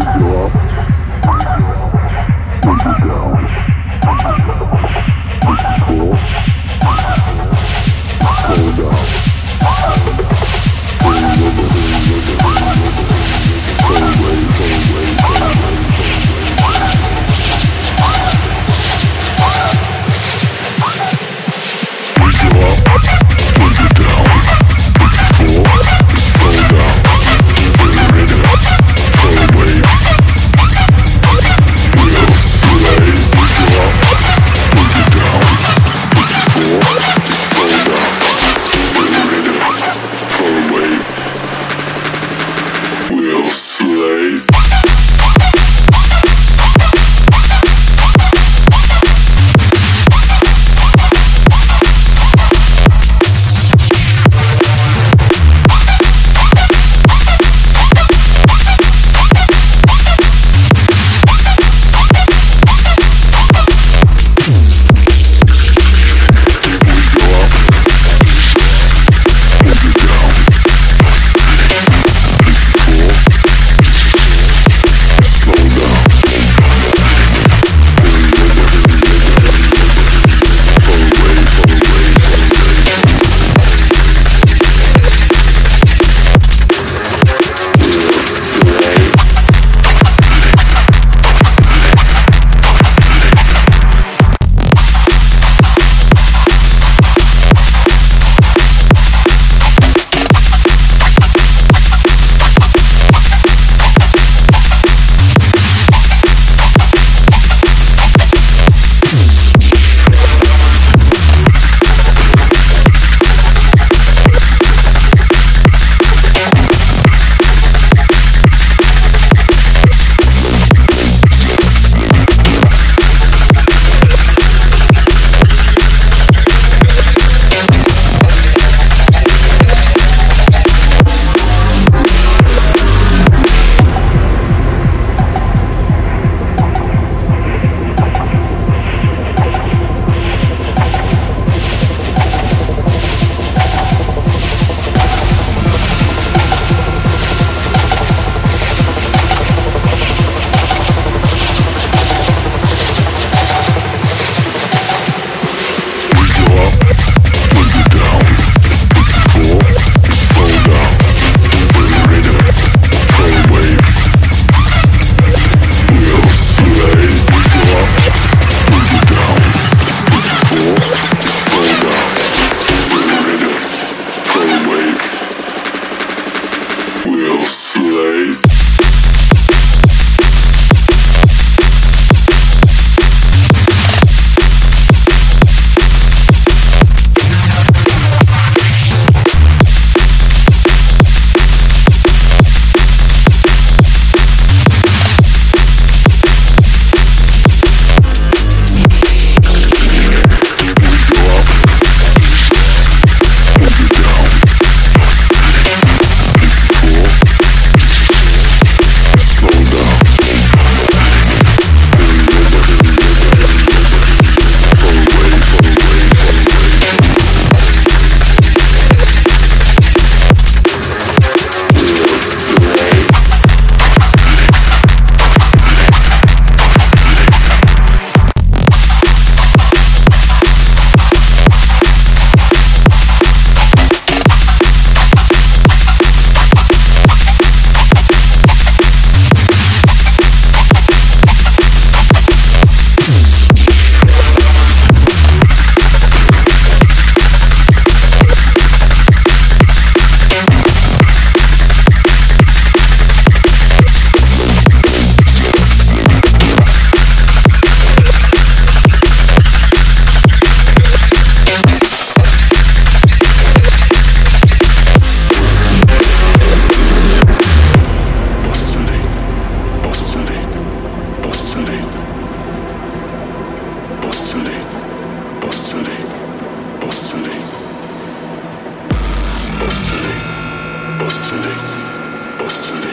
spiritual Absolute.